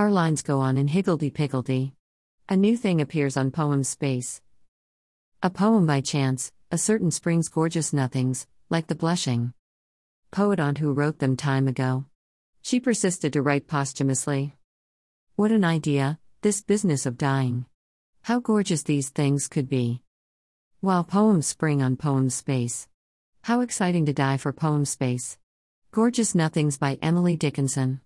Our lines go on in higgledy piggledy. A new thing appears on Poem Space. A poem by chance, a certain spring's gorgeous nothings, like the blushing poet aunt who wrote them time ago. She persisted to write posthumously. What an idea, this business of dying. How gorgeous these things could be. While poems spring on Poem Space. How exciting to die for Poem Space. Gorgeous Nothings by Emily Dickinson.